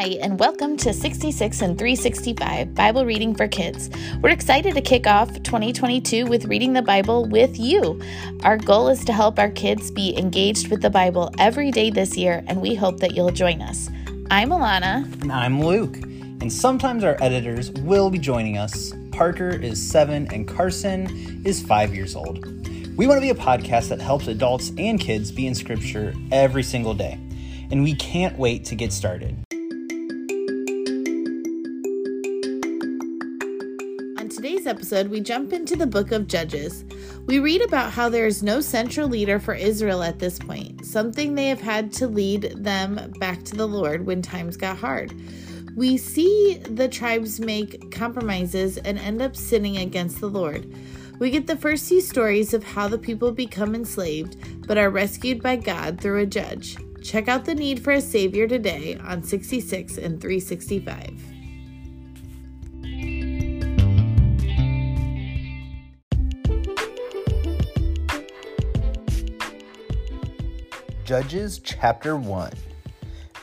Hi, and welcome to 66 in 365 Bible Reading for Kids. We're excited to kick off 2022 with reading the Bible with you. Our goal is to help our kids be engaged with the Bible every day this year, and we hope that you'll join us. I'm Alana. And I'm Luke. And sometimes our editors will be joining us. Parker is seven, and Carson is five years old. We want to be a podcast that helps adults and kids be in Scripture every single day and we can't wait to get started. Episode, we jump into the book of Judges. We read about how there is no central leader for Israel at this point, something they have had to lead them back to the Lord when times got hard. We see the tribes make compromises and end up sinning against the Lord. We get the first few stories of how the people become enslaved but are rescued by God through a judge. Check out the need for a Savior today on 66 in 365. Judges chapter 1.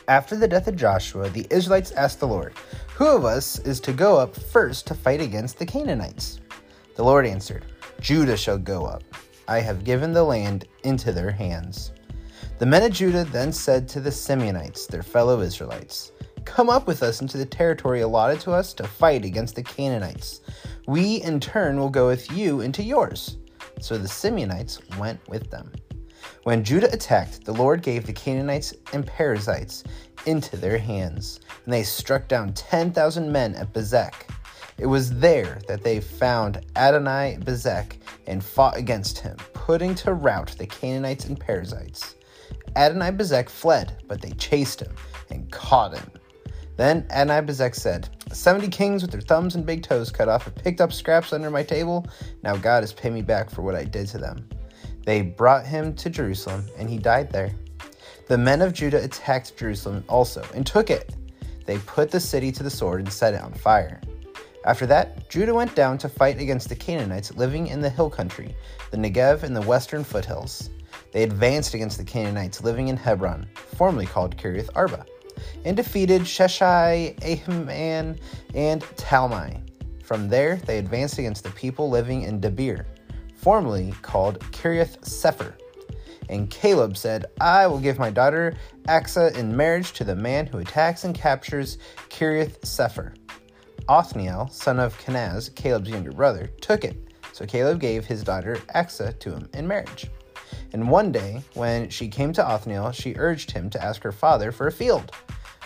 After the death of Joshua, the Israelites asked the Lord, Who of us is to go up first to fight against the Canaanites? The Lord answered, Judah shall go up. I have given the land into their hands. The men of Judah then said to the Simeonites, their fellow Israelites, Come up with us into the territory allotted to us to fight against the Canaanites. We, in turn, will go with you into yours. So the Simeonites went with them. When Judah attacked, the Lord gave the Canaanites and Perizzites into their hands, and they struck down 10,000 men at Bezek. It was there that they found Adonai Bezek and fought against him, putting to rout the Canaanites and Perizzites. Adonai Bezek fled, but they chased him and caught him. Then Adonai Bezek said, Seventy kings with their thumbs and big toes cut off have picked up scraps under my table. Now God has paid me back for what I did to them. They brought him to Jerusalem, and he died there. The men of Judah attacked Jerusalem also and took it. They put the city to the sword and set it on fire. After that, Judah went down to fight against the Canaanites living in the hill country, the Negev, and the western foothills they advanced against the Canaanites living in Hebron, formerly called Kiriath Arba, and defeated Sheshai, Ahiman, and Talmai. From there, they advanced against the people living in Debir, formerly called Kiriath Sepher. And Caleb said, I will give my daughter Achsah in marriage to the man who attacks and captures Kiriath Sepher. Othniel, son of Kenaz, Caleb's younger brother, took it. So Caleb gave his daughter Achsah to him in marriage. And one day, when she came to Othniel, she urged him to ask her father for a field.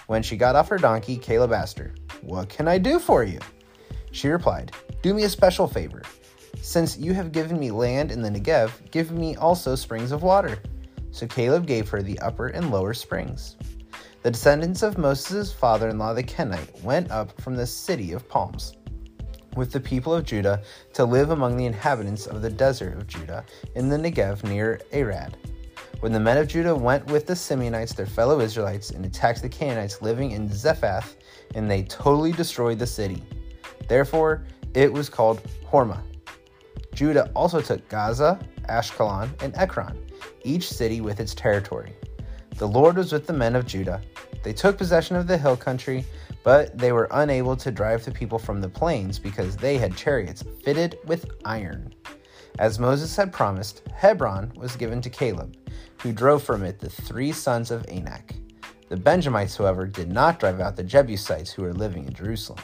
When she got off her donkey, Caleb asked her, What can I do for you? She replied, Do me a special favor. Since you have given me land in the Negev, give me also springs of water. So Caleb gave her the upper and lower springs. The descendants of Moses' father in law, the Kenite, went up from the city of palms with the people of Judah to live among the inhabitants of the desert of Judah in the Negev near Arad. When the men of Judah went with the Simeonites, their fellow Israelites, and attacked the Canaanites living in Zephath, and they totally destroyed the city. Therefore, it was called Hormah. Judah also took Gaza, Ashkelon, and Ekron, each city with its territory. The Lord was with the men of Judah. They took possession of the hill country but they were unable to drive the people from the plains because they had chariots fitted with iron. As Moses had promised, Hebron was given to Caleb, who drove from it the three sons of Anak. The Benjamites, however, did not drive out the Jebusites who were living in Jerusalem.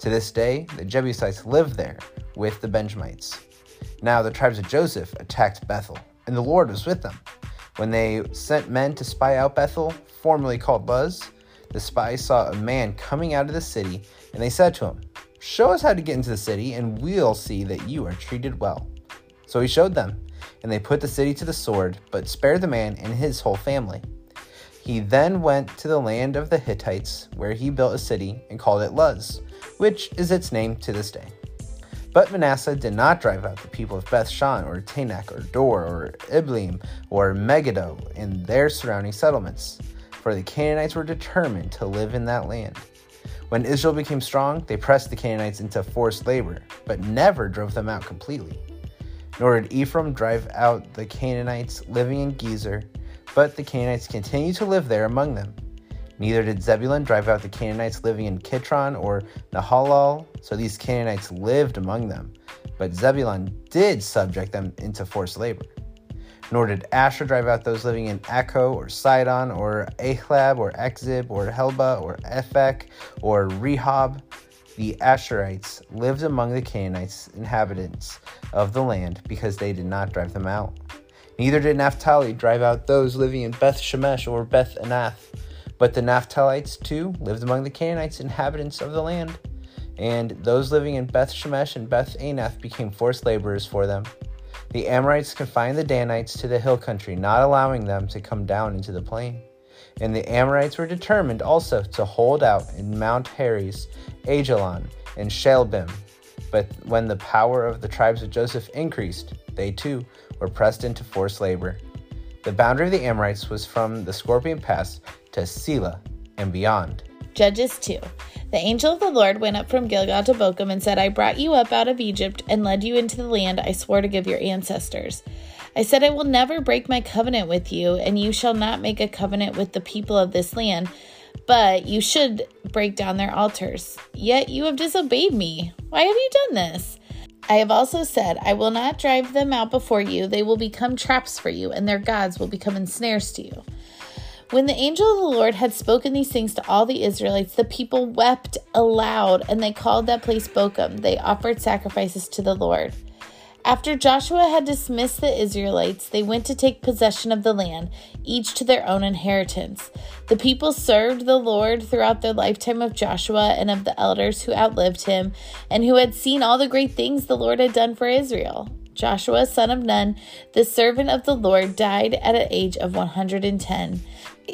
To this day, the Jebusites live there with the Benjamites. Now the tribes of Joseph attacked Bethel, and the Lord was with them. When they sent men to spy out Bethel, formerly called Luz, the spies saw a man coming out of the city, and they said to him, Show us how to get into the city, and we'll see that you are treated well. So he showed them, and they put the city to the sword, but spared the man and his whole family. He then went to the land of the Hittites, where he built a city and called it Luz, which is its name to this day. But Manasseh did not drive out the people of Beth Shan or Taanach or Dor or Ibleam or Megiddo and their surrounding settlements for the Canaanites were determined to live in that land. When Israel became strong, they pressed the Canaanites into forced labor, but never drove them out completely. Nor did Ephraim drive out the Canaanites living in Gezer, but the Canaanites continued to live there among them. Neither did Zebulun drive out the Canaanites living in Kitron or Nahalal, so these Canaanites lived among them. But Zebulun did subject them into forced labor. Nor did Asher drive out those living in Acco or Sidon or Ahlab or Ekzib or Helba or Ephek or Rehob. The Asherites lived among the Canaanites, inhabitants of the land, because they did not drive them out. Neither did Naphtali drive out those living in Beth Shemesh or Beth Anath. But the Naphtalites too lived among the Canaanites, inhabitants of the land. And those living in Beth Shemesh and Beth Anath became forced laborers for them. The Amorites confined the Danites to the hill country, not allowing them to come down into the plain. And the Amorites were determined also to hold out in Mount Heres, Ajalon, and Shaalbim. But when the power of the tribes of Joseph increased, they too were pressed into forced labor. The boundary of the Amorites was from the Scorpion Pass to Sela and beyond. Judges 2. The angel of the Lord went up from Gilgal to Bochim and said, I brought you up out of Egypt and led you into the land I swore to give your ancestors. I said, I will never break my covenant with you, and you shall not make a covenant with the people of this land, but you should break down their altars. Yet you have disobeyed me. Why have you done this? I have also said, I will not drive them out before you. They will become traps for you, and their gods will become ensnares to you. When the angel of the Lord had spoken these things to all the Israelites, the people wept aloud, and they called that place Bochim. They offered sacrifices to the Lord. After Joshua had dismissed the Israelites, they went to take possession of the land, each to their own inheritance. The people served the Lord throughout the lifetime of Joshua and of the elders who outlived him, and who had seen all the great things the Lord had done for Israel. Joshua, son of Nun, the servant of the Lord, died at an age of 110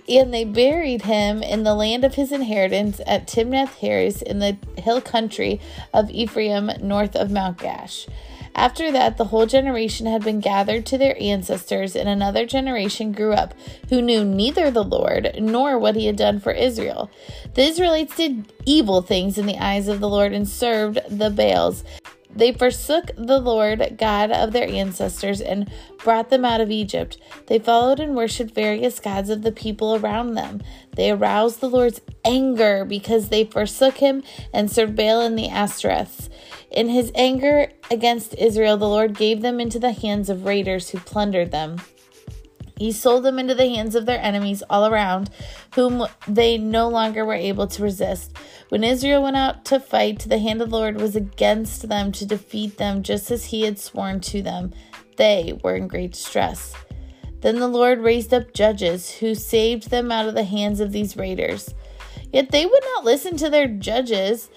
and they buried him in the land of his inheritance at Timnath Heres in the hill country of Ephraim north of Mount Gaash. After that, the whole generation had been gathered to their ancestors, and another generation grew up who knew neither the Lord nor what he had done for Israel. The Israelites did evil things in the eyes of the Lord and served the Baals. They forsook the Lord God of their ancestors and brought them out of Egypt. They followed and worshipped various gods of the people around them. They aroused the Lord's anger because they forsook him and served Baal and the Ashtoreths. In his anger against Israel, the Lord gave them into the hands of raiders who plundered them. He sold them into the hands of their enemies all around, whom they no longer were able to resist. When Israel went out to fight, the hand of the Lord was against them to defeat them, just as he had sworn to them. They were in great distress. Then the Lord raised up judges who saved them out of the hands of these raiders. Yet they would not listen to their judges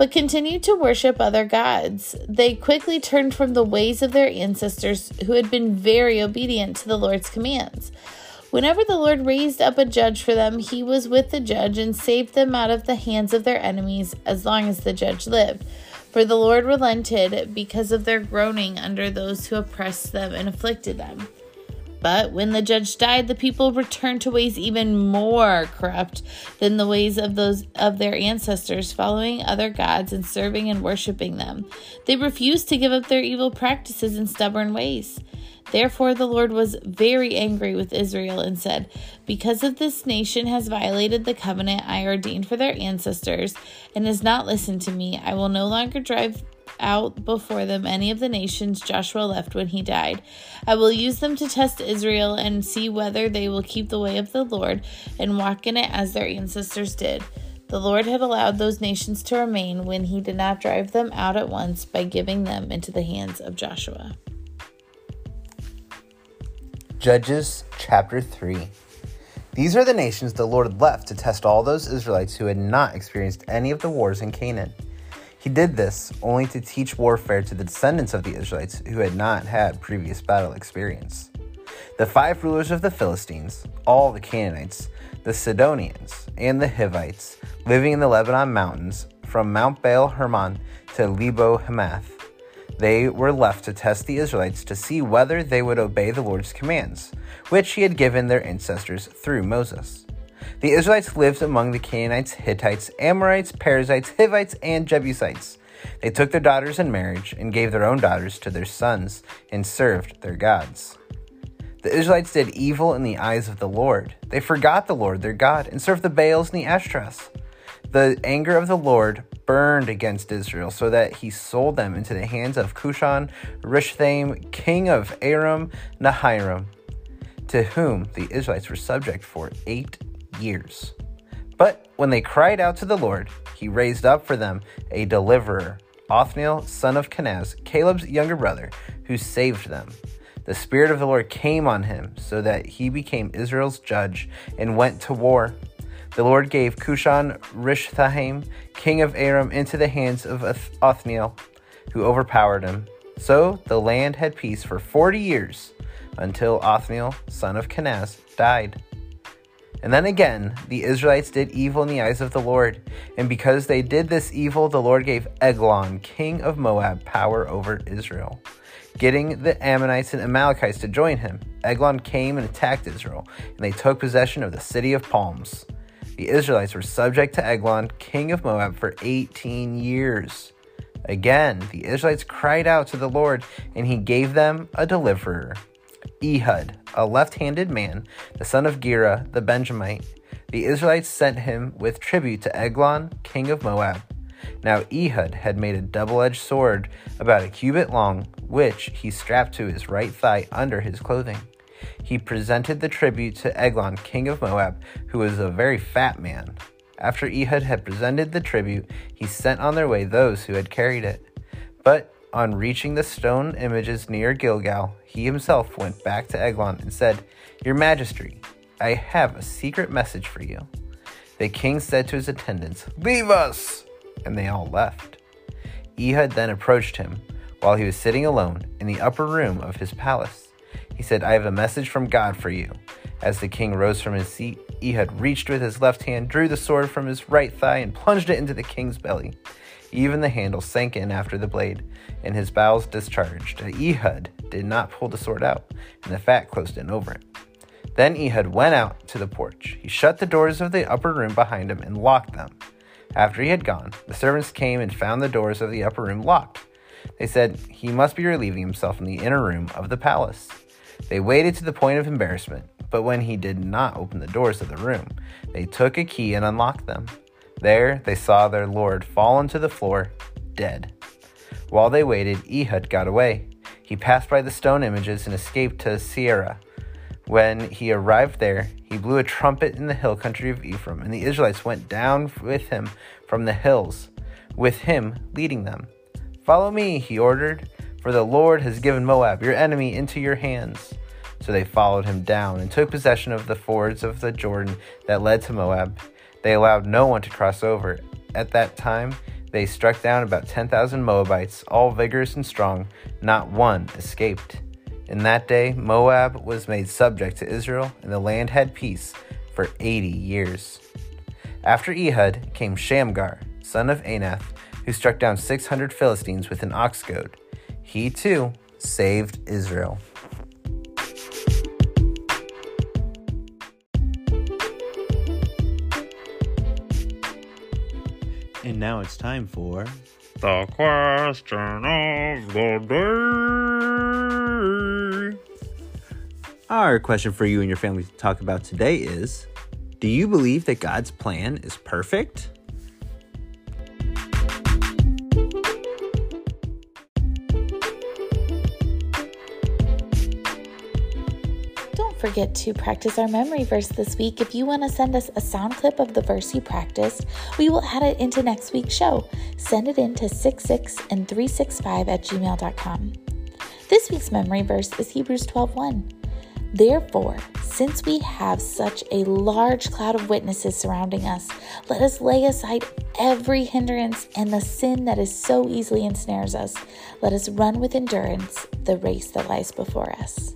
but continued to worship other gods. They quickly turned from the ways of their ancestors who had been very obedient to the Lord's commands. Whenever the Lord raised up a judge for them, he was with the judge and saved them out of the hands of their enemies as long as the judge lived. For the Lord relented because of their groaning under those who oppressed them and afflicted them. But when the judge died, the people returned to ways even more corrupt than the ways of those of their ancestors, following other gods and serving and worshiping them. They refused to give up their evil practices and stubborn ways. Therefore the Lord was very angry with Israel and said, Because of this nation has violated the covenant I ordained for their ancestors and has not listened to me, I will no longer drive out before them any of the nations Joshua left when he died. I will use them to test Israel and see whether they will keep the way of the Lord and walk in it as their ancestors did. The Lord had allowed those nations to remain when he did not drive them out at once by giving them into the hands of Joshua. Judges chapter 3. These are the nations the Lord left to test all those Israelites who had not experienced any of the wars in Canaan. He did this only to teach warfare to the descendants of the Israelites who had not had previous battle experience. The five rulers of the Philistines, all the Canaanites, the Sidonians, and the Hivites, living in the Lebanon mountains, from Mount Baal Hermon to Lebo Hamath, they were left to test the Israelites to see whether they would obey the Lord's commands, which he had given their ancestors through Moses. The Israelites lived among the Canaanites, Hittites, Amorites, Perizzites, Hivites, and Jebusites. They took their daughters in marriage and gave their own daughters to their sons and served their gods. The Israelites did evil in the eyes of the Lord. They forgot the Lord their God and served the Baals and the Ashtoreths. The anger of the Lord burned against Israel, so that he sold them into the hands of Cushan Rishathaim, king of Aram Naharaim, to whom the Israelites were subject for eight years. But when they cried out to the Lord, he raised up for them a deliverer, Othniel, son of Kenaz, Caleb's younger brother, who saved them. The Spirit of the Lord came on him, so that he became Israel's judge and went to war. The Lord gave Cushan Rishathaim, king of Aram, into the hands of Othniel, who overpowered him. So the land had peace for forty years, until Othniel, son of Kenaz, died. And then again, the Israelites did evil in the eyes of the Lord. And because they did this evil, the Lord gave Eglon, king of Moab, power over Israel, getting the Ammonites and Amalekites to join him. Eglon came and attacked Israel, and they took possession of the city of palms. The Israelites were subject to Eglon, king of Moab, for 18 years. Again, the Israelites cried out to the Lord, and he gave them a deliverer. Ehud, a left handed man, the son of Gera, the Benjamite. The Israelites sent him with tribute to Eglon, king of Moab. Now Ehud had made a double edged sword about a cubit long, which he strapped to his right thigh under his clothing. He presented the tribute to Eglon, king of Moab, who was a very fat man. After Ehud had presented the tribute, he sent on their way those who had carried it. But on reaching the stone images near Gilgal, he himself went back to Eglon and said, Your Majesty, I have a secret message for you. The king said to his attendants, Leave us! And they all left. Ehud then approached him while he was sitting alone in the upper room of his palace. He said, I have a message from God for you. As the king rose from his seat, Ehud reached with his left hand, drew the sword from his right thigh, and plunged it into the king's belly. Even the handle sank in after the blade, and his bowels discharged. Ehud did not pull the sword out, and the fat closed in over it. Then Ehud went out to the porch. He shut the doors of the upper room behind him and locked them. After he had gone, the servants came and found the doors of the upper room locked. They said he must be relieving himself in the inner room of the palace. They waited to the point of embarrassment, but when he did not open the doors of the room, they took a key and unlocked them. There they saw their lord fallen to the floor, dead. While they waited, Ehud got away. He passed by the stone images and escaped to Seirah. When he arrived there, he blew a trumpet in the hill country of Ephraim, and the Israelites went down with him from the hills, with him leading them. Follow me, he ordered, for the Lord has given Moab, your enemy, into your hands. So they followed him down and took possession of the fords of the Jordan that led to Moab. They allowed no one to cross over. At that time, they struck down about 10,000 Moabites, all vigorous and strong. Not one escaped. In that day, Moab was made subject to Israel, and the land had peace for 80 years. After Ehud came Shamgar, son of Anath, who struck down 600 Philistines with an ox goad. He too saved Israel. Now it's time for the question of the day. Our question for you and your family to talk about today is Do you believe that God's plan is perfect? Forget to practice our memory verse this week. If you want to send us a sound clip of the verse you practiced, we will add it into next week's show. Send it in to 66 in 365 at gmail.com. This week's memory verse is Hebrews 12:1. Therefore, since we have such a large cloud of witnesses surrounding us, let us lay aside every hindrance and the sin that is so easily ensnares us. Let us run with endurance the race that lies before us.